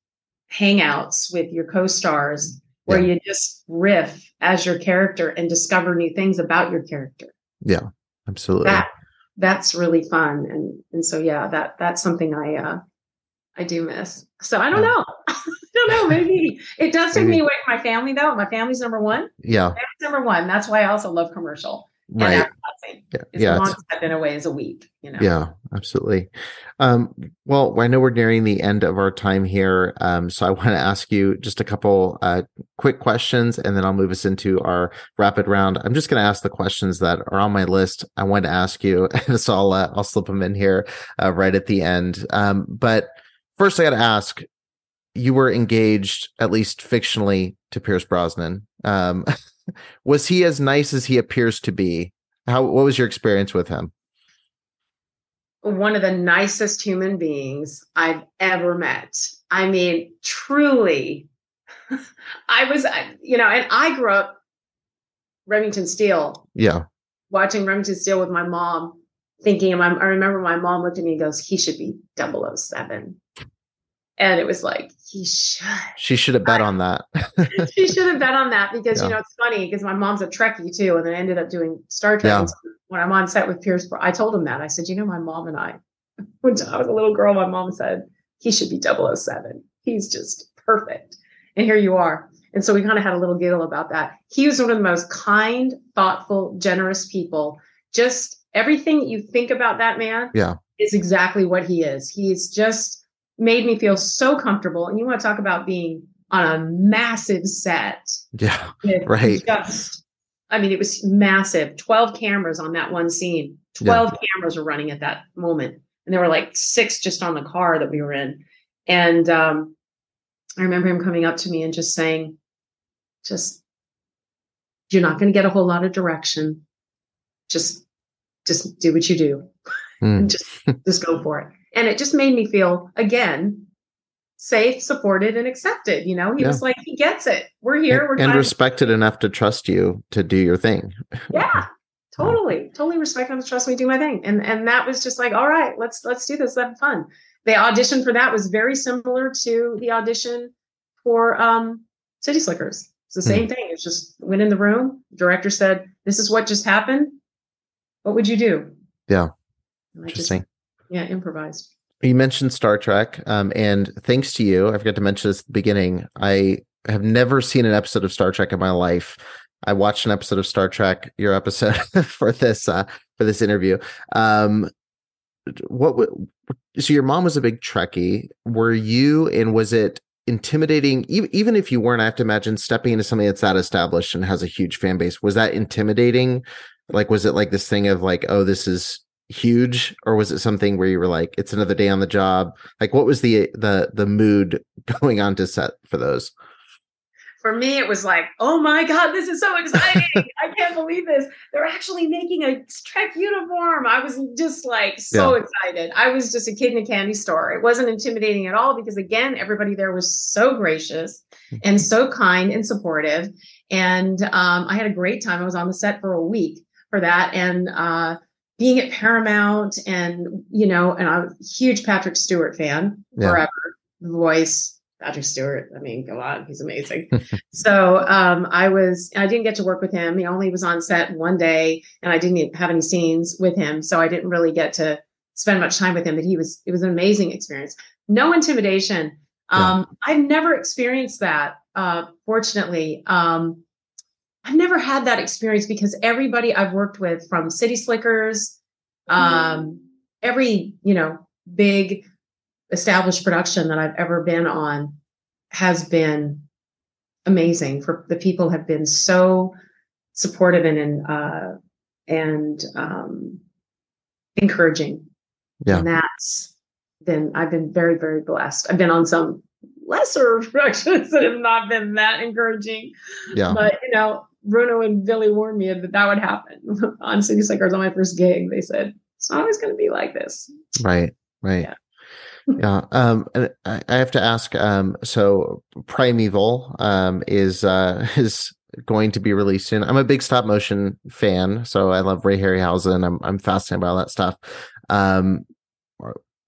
hangouts with your co-stars where yeah. you just riff as your character and discover new things about your character. Yeah, absolutely. That that's really fun. And and so yeah, that that's something I uh I do miss. So I don't know. I don't know. Maybe it does take maybe. me away from my family though. My family's number one. Yeah. number one. That's why I also love commercial right. yeah, yeah long I've been away as a week you know. Yeah absolutely. Um, well i know we're nearing the end of our time here um, so i want to ask you just a couple uh, quick questions and then i'll move us into our rapid round. I'm just going to ask the questions that are on my list. I want to ask you so i'll uh, i'll slip them in here uh, right at the end. Um, but first i got to ask you were engaged at least fictionally to pierce brosnan. Um, was he as nice as he appears to be? How what was your experience with him? One of the nicest human beings I've ever met. I mean, truly. I was, you know, and I grew up Remington Steele. Yeah. Watching Remington Steele with my mom, thinking, I remember my mom looked at me and goes, he should be 007 and it was like he should. She should have bet on that. She should have bet on that because yeah. you know it's funny because my mom's a trekkie too and then I ended up doing star trek. Yeah. so when i'm on set with pierce i told him that. I said you know my mom and i when i was a little girl my mom said he should be 007 he's just perfect and here you are. And so we kind of had a little giggle about that. He was one of the most kind thoughtful generous people. Just everything you think about that man yeah. is exactly what he is. He's just made me feel so comfortable. And you want to talk about being on a massive set. Yeah. Right. Just, I mean, it was massive 12 cameras on that one scene. 12 yeah. cameras were running at that moment. And there were like six just on the car that we were in. And um, I remember him coming up to me and just saying, just, you're not going to get a whole lot of direction. Just, just do what you do. Mm. just, just go for it and it just made me feel again safe, supported, and accepted. You know, he yeah. was like, he gets it. We're here. We're and respected to- enough to trust you to do your thing. Yeah, totally, totally respect to trust me do my thing. And and that was just like, all right, let's let's do this. Let's have fun. The audition for that was very similar to the audition for um, City Slickers. It's the hmm. same hmm. thing. It's just went in the room. director said, "This is what just happened. What would you do?" Yeah. Interesting. Yeah, improvised. You mentioned Star Trek, um, and thanks to you, I forgot to mention this at the beginning. I have never seen an episode of Star Trek in my life. I watched an episode of Star Trek, your episode for this uh, for this interview. Um, what so your mom was a big Trekkie. Were you and was it intimidating even if you weren't i have to imagine stepping into something that's that established and has a huge fan base was that intimidating like was it like this thing of like oh this is huge or was it something where you were like it's another day on the job like what was the the the mood going on to set for those for me, it was like, oh my God, this is so exciting. I can't believe this. They're actually making a Trek uniform. I was just like so yeah. excited. I was just a kid in a candy store. It wasn't intimidating at all because, again, everybody there was so gracious mm-hmm. and so kind and supportive. And um, I had a great time. I was on the set for a week for that. And uh, being at Paramount and, you know, and I'm a huge Patrick Stewart fan yeah. forever, voice, Patrick Stewart. I mean, go on, he's amazing. so um, I was, I didn't get to work with him. He only was on set one day, and I didn't have any scenes with him, so I didn't really get to spend much time with him. But he was, it was an amazing experience. No intimidation. Um, yeah. I've never experienced that. Uh, fortunately, um, I've never had that experience because everybody I've worked with, from City Slickers, mm-hmm. um, every you know big established production that I've ever been on has been amazing. For the people have been so supportive and and uh, and um, encouraging. Yeah. And that's been I've been very very blessed. I've been on some lesser productions that have not been that encouraging. Yeah. But you know, Bruno and Billy warned me that that would happen on City Slickers on my first gig. They said it's not always going to be like this. Right. Right. Yeah yeah. Um, and I have to ask. Um, so Primeval um, is uh, is going to be released soon. I'm a big stop motion fan, so I love Ray Harryhausen. I'm I'm fascinated by all that stuff. Um,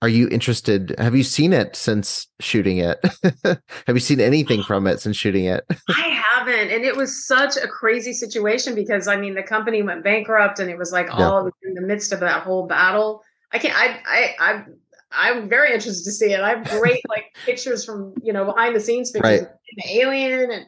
are you interested? Have you seen it since shooting it? have you seen anything from it since shooting it? I haven't, and it was such a crazy situation because I mean the company went bankrupt, and it was like yeah. all in the midst of that whole battle. I can't. I I I I'm very interested to see it. I have great like pictures from you know behind the scenes pictures right. of the alien and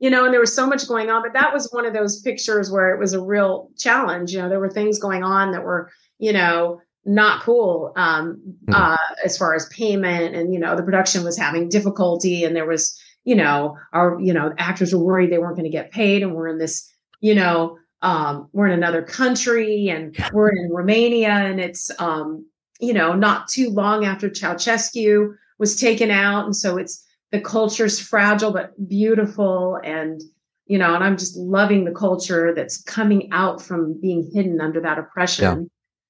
you know, and there was so much going on. But that was one of those pictures where it was a real challenge. You know, there were things going on that were you know not cool um, mm. uh, as far as payment, and you know the production was having difficulty, and there was you know our you know actors were worried they weren't going to get paid, and we're in this you know um, we're in another country and we're in Romania and it's um, you know, not too long after Ceausescu was taken out. And so it's the culture's fragile but beautiful. And, you know, and I'm just loving the culture that's coming out from being hidden under that oppression. Yeah.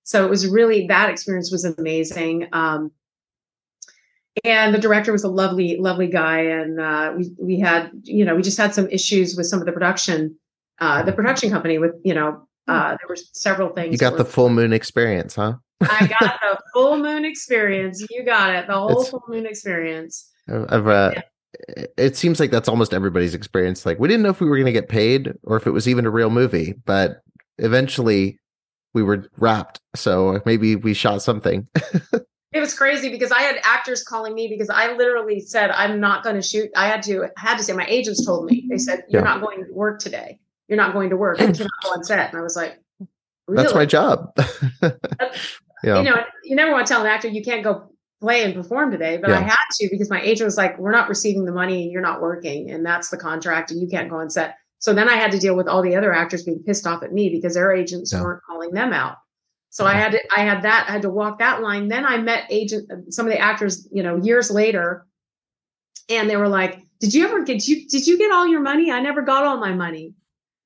So it was really that experience was amazing. Um, and the director was a lovely, lovely guy. And uh, we we had, you know, we just had some issues with some of the production, uh, the production company with, you know, uh, there were several things. You got the full moon experience, huh? I got the full moon experience. You got it. The whole it's, full moon experience. Of uh, yeah. it seems like that's almost everybody's experience. Like we didn't know if we were going to get paid or if it was even a real movie, but eventually we were wrapped. So maybe we shot something. it was crazy because I had actors calling me because I literally said I'm not going to shoot. I had to I had to say my agents told me they said you're yeah. not going to work today. You're not going to work. You cannot go on set. And I was like, really? That's my job yeah. you know, you never want to tell an actor you can't go play and perform today, but yeah. I had to because my agent was like, we're not receiving the money and you're not working. And that's the contract and you can't go on set. So then I had to deal with all the other actors being pissed off at me because their agents yeah. weren't calling them out. So yeah. I had to, I had that, I had to walk that line. Then I met agent, some of the actors, you know, years later, and they were like, did you ever get, you, did you get all your money? I never got all my money.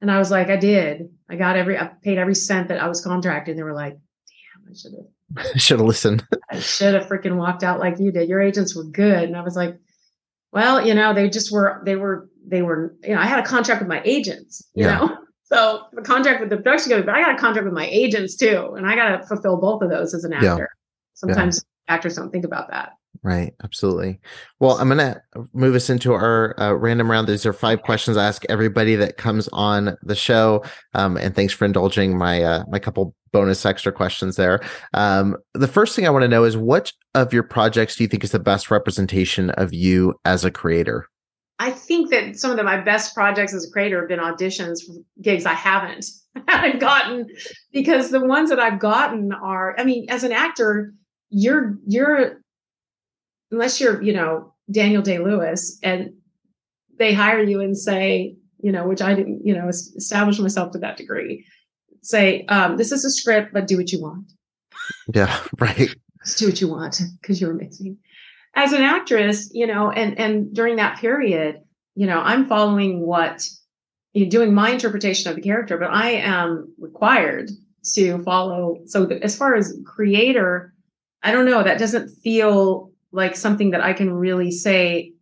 And I was like, I did. I got every, I paid every cent that I was contracted. And they were like, "Damn, I should have. should have listened. I should have freaking walked out like you did. Your agents were good, and I was like, well, you know, they just were. They were. They were. You know, I had a contract with my agents. You yeah. know. So the contract with the production company, but I got a contract with my agents too, and I got to fulfill both of those as an actor. Yeah. Sometimes yeah. actors don't think about that. Right, absolutely. Well, I'm going to move us into our uh, random round. These are five questions I ask everybody that comes on the show. Um, and thanks for indulging my uh, my couple bonus extra questions there. Um, the first thing I want to know is what of your projects do you think is the best representation of you as a creator? I think that some of the, my best projects as a creator have been auditions for gigs I haven't haven't gotten because the ones that I've gotten are, I mean, as an actor, you're you're unless you're, you know, Daniel Day Lewis and they hire you and say, you know, which I didn't, you know, establish myself to that degree. Say, um, this is a script, but do what you want. Yeah, right. Just do what you want because you're amazing. As an actress, you know, and and during that period, you know, I'm following what you know, doing my interpretation of the character, but I am required to follow. So as far as creator, I don't know. That doesn't feel like something that I can really say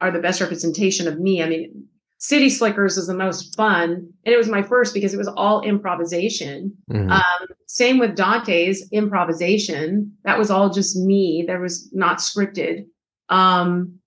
are the best representation of me. I mean, City Slickers is the most fun, and it was my first because it was all improvisation. Mm-hmm. Um, same with Dante's improvisation; that was all just me. There was not scripted. Um,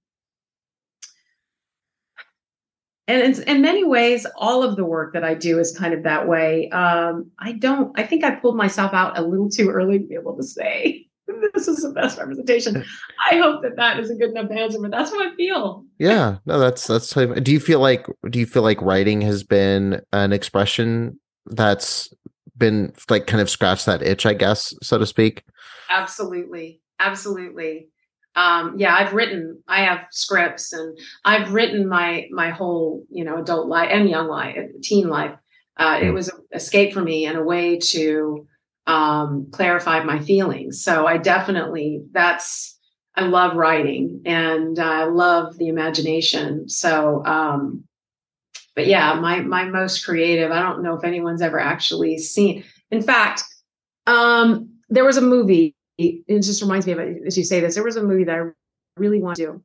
and in, in, many ways, all of the work that I do is kind of that way. Um, I don't. I think I pulled myself out a little too early to be able to say this is the best representation. I hope that that is a good enough answer, but that's how I feel. Yeah, no, that's that's. Do you feel like do you feel like writing has been an expression that's been like kind of scratched that itch, I guess, so to speak? Absolutely, absolutely. Um, yeah, I've written. I have scripts, and I've written my my whole you know adult life and young life, teen life. Uh, it hmm. was an escape for me and a way to um, clarified my feelings. So I definitely, that's, I love writing and I love the imagination. So, um, but yeah, my, my most creative, I don't know if anyone's ever actually seen. In fact, um, there was a movie, it just reminds me of it as you say this, there was a movie that I really want to do.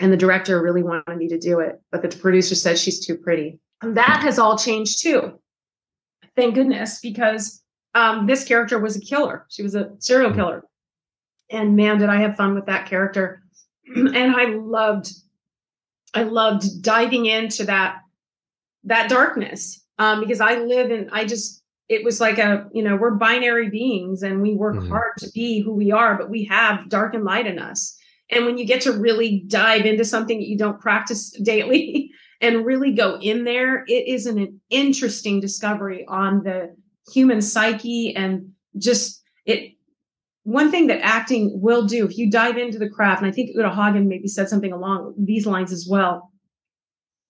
And the director really wanted me to do it, but the producer said she's too pretty. And that has all changed too. Thank goodness, because um, this character was a killer. She was a serial killer. And man, did I have fun with that character. and I loved, I loved diving into that, that darkness. Um, because I live in, I just, it was like a, you know, we're binary beings and we work mm-hmm. hard to be who we are, but we have dark and light in us. And when you get to really dive into something that you don't practice daily and really go in there, it is an interesting discovery on the human psyche and just it one thing that acting will do if you dive into the craft and i think uta hagen maybe said something along these lines as well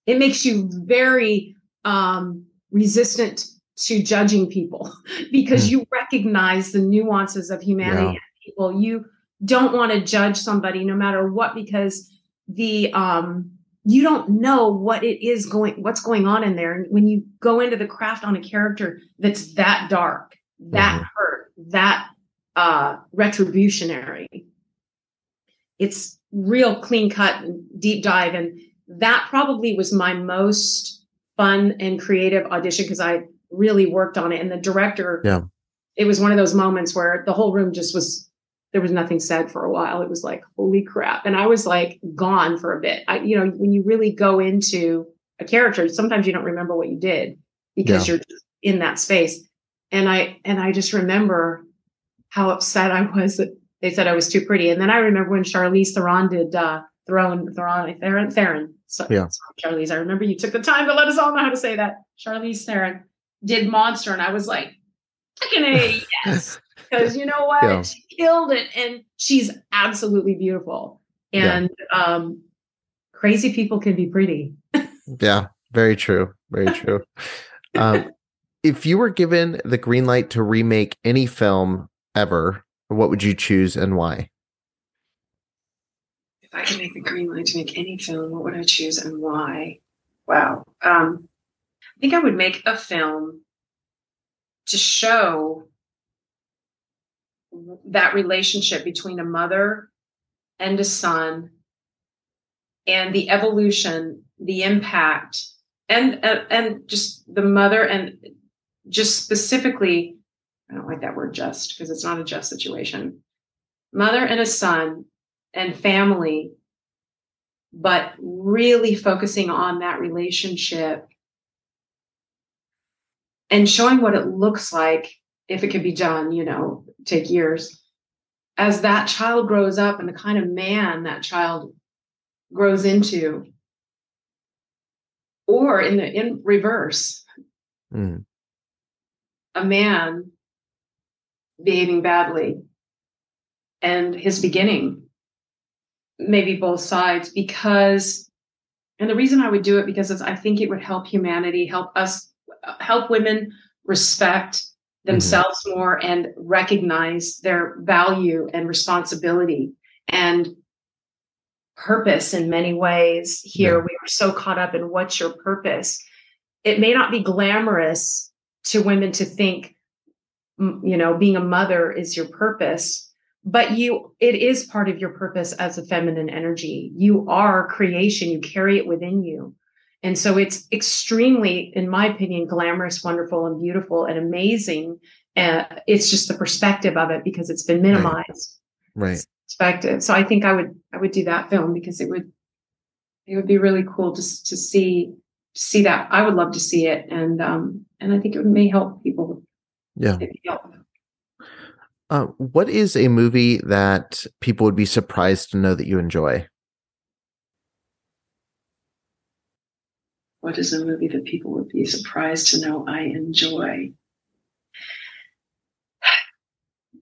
it makes you very um, resistant to judging people because mm. you recognize the nuances of humanity yeah. and people you don't want to judge somebody no matter what because the um you don't know what it is going what's going on in there. And when you go into the craft on a character that's that dark that mm-hmm. hurt that uh retributionary it's real clean cut and deep dive. And that probably was my most fun and creative audition because i really worked on it. And the director yeah. it was one of those moments where the whole room just was there was nothing said for a while. It was like, holy crap. And I was like gone for a bit. I, you know, when you really go into a character, sometimes you don't remember what you did because yeah. you're in that space. And I, and I just remember how upset I was that they said I was too pretty. And then I remember when Charlize Theron did, uh, Theron, Theron, Theron, Theron. So, yeah. Sorry, Charlize. I remember you took the time to let us all know how to say that. Charlize Theron did Monster. And I was like, fucking A, yes. Because you know what? Yeah. She killed it. And she's absolutely beautiful. And yeah. um, crazy people can be pretty. yeah, very true. Very true. um, if you were given the green light to remake any film ever, what would you choose and why? If I could make the green light to make any film, what would I choose and why? Wow. Um, I think I would make a film to show that relationship between a mother and a son and the evolution the impact and uh, and just the mother and just specifically i don't like that word just because it's not a just situation. Mother and a son and family but really focusing on that relationship and showing what it looks like if it could be done, you know, take years. As that child grows up and the kind of man that child grows into, or in the in reverse, Mm. a man behaving badly and his beginning maybe both sides because and the reason i would do it because it's, i think it would help humanity help us help women respect Mm-hmm. themselves more and recognize their value and responsibility and purpose in many ways. Here Yeah. we are so caught up in what's your purpose. It may not be glamorous to women to think you know being a mother is your purpose but you it is part of your purpose as a feminine energy. You are creation. You carry it within you and so it's extremely in my opinion glamorous wonderful and beautiful and amazing. Uh, it's just the perspective of it because it's been minimized. Right. perspective. So i think i would i would do that film because it would it would be really cool just to see to see that. I would love to see it and um and i think it may help people. Yeah. help. Uh, what is a movie that people would be surprised to know that you enjoy? What is a movie that people would be surprised to know I enjoy?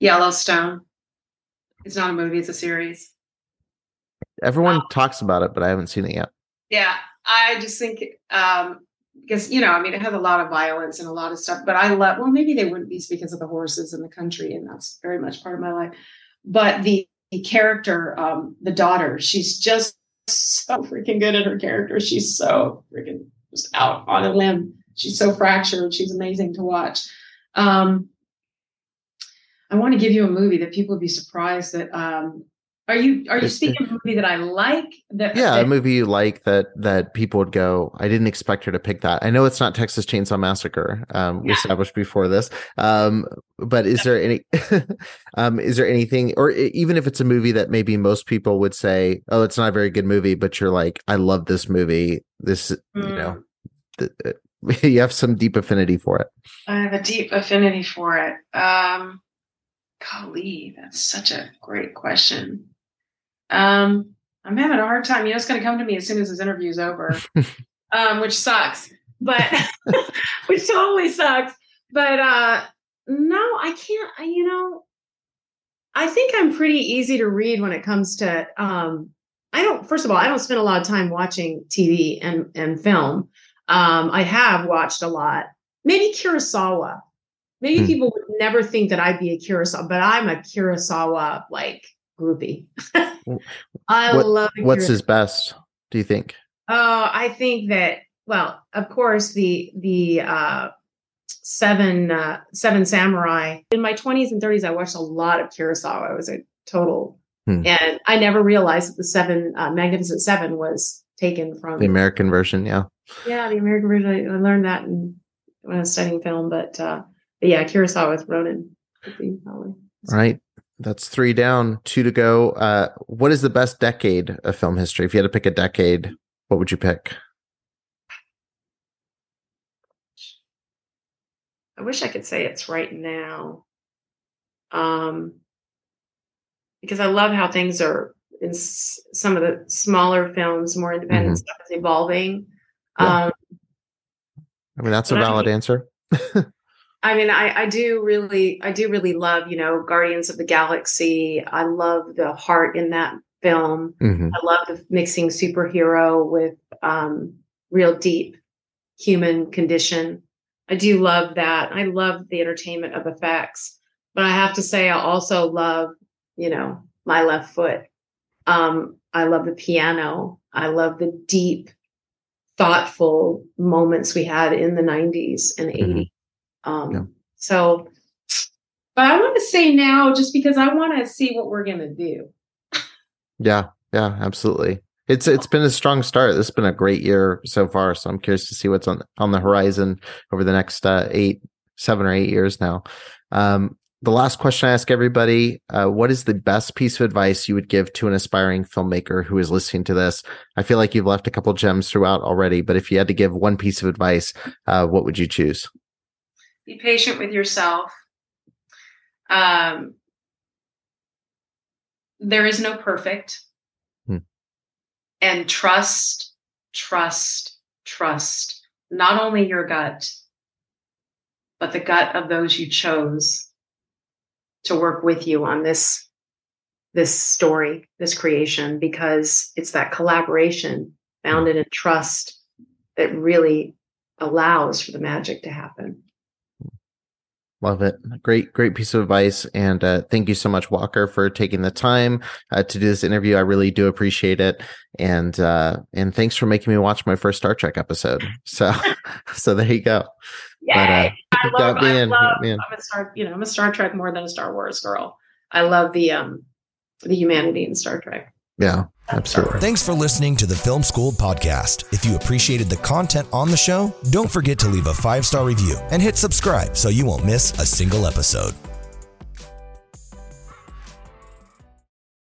Yellowstone. It's not a movie, it's a series. Everyone talks about it, but I haven't seen it yet. Yeah, I just think um because you know, I mean it has a lot of violence and a lot of stuff, but I love well, maybe they wouldn't be because of the horses and the country, and that's very much part of my life. But the, the character, um, the daughter, she's just so freaking good at her character. She's so freaking just out on a limb. She's so fractured. She's amazing to watch. Um, I want to give you a movie that people would be surprised that. Um, are you are you It's- speaking of a movie that I like? That Yeah, that- a movie you like that that people would go. I didn't expect her to pick that. I know it's not Texas Chainsaw Massacre. Um, we Yeah. established before this. Um, but is there any? um, is there anything, or even if it's a movie that maybe most people would say, "Oh, it's not a very good movie," but you're like, "I love this movie." This, you know, th- uh, you have some deep affinity for it. I have a deep affinity for it. Um, golly, that's such a great question. Um, I'm having a hard time. You know, it's going to come to me as soon as this interview is over, um, which sucks, but which totally sucks. But uh, no, I can't. I, you know, I think I'm pretty easy to read when it comes to. Um, I don't. First of all, I don't spend a lot of time watching TV and and film. Um, I have watched a lot. Maybe Kurosawa. Maybe Hmm. people would never think that I'd be a Kurosawa, but I'm a Kurosawa like groupie. I What- love. What's his best? Do you think? Oh, I think that well, of course, the the uh seven uh seven samurai. In my 20s and 30s, I watched a lot of Kurosawa. I was a total Hmm. and I never realized that the seven uh, magnificent seven was taken from The American version, yeah. yeah, the American version. I, learned that in, when I was studying film, but uh but yeah, Kurosawa with Ronin. All right. That's three down, two to go. Uh, what is the best decade of film history? If you had to pick a decade, what would you pick? I wish I could say it's right now. Um, because I love how things are in s- some of the smaller films, more independent stuff is evolving. Yeah. Um, I mean, that's a But I valid mean- answer. I mean, I, I do really, I do really love, you know, Guardians of the Galaxy. I love the heart in that film. Mhm. I love the mixing superhero with um, real deep human condition. I do love that. I love the entertainment of effects, but I have to say, I also love, you know, my left foot. Um, I love the piano. I love the deep, thoughtful moments we had in the 90s and 80s. Um, Yeah. So, but I want to say now, just because I want to see what we're going to do. Yeah, yeah, absolutely. It's it's been a strong start. This has been a great year so far. So I'm curious to see what's on on the horizon over the next uh, eight, seven or eight years now. Um, the last question I ask everybody: uh, What is the best piece of advice you would give to an aspiring filmmaker who is listening to this? I feel like you've left a couple gems throughout already, but if you had to give one piece of advice, uh, what would you choose? Be patient with yourself. Um, there is no perfect. Hmm. and trust, trust, trust not only your gut, but the gut of those you chose to work with you on this this story, this creation, because it's that collaboration founded in trust that really allows for the magic to happen. Love it. Great, great piece of advice. And uh, thank you so much, Walker, for taking the time uh, to do this interview. I really do appreciate it. And uh, and thanks for making me watch my first Star Trek episode. So so there you go. But, uh, I love, I love I'm a Star, you know, I'm a Star Trek more than a Star Wars girl. I love the um the humanity in Star Trek. Yeah, absolutely. Thanks for listening to the Film School podcast. If you appreciated the content on the show, don't forget to leave a five star review and hit subscribe so you won't miss a single episode.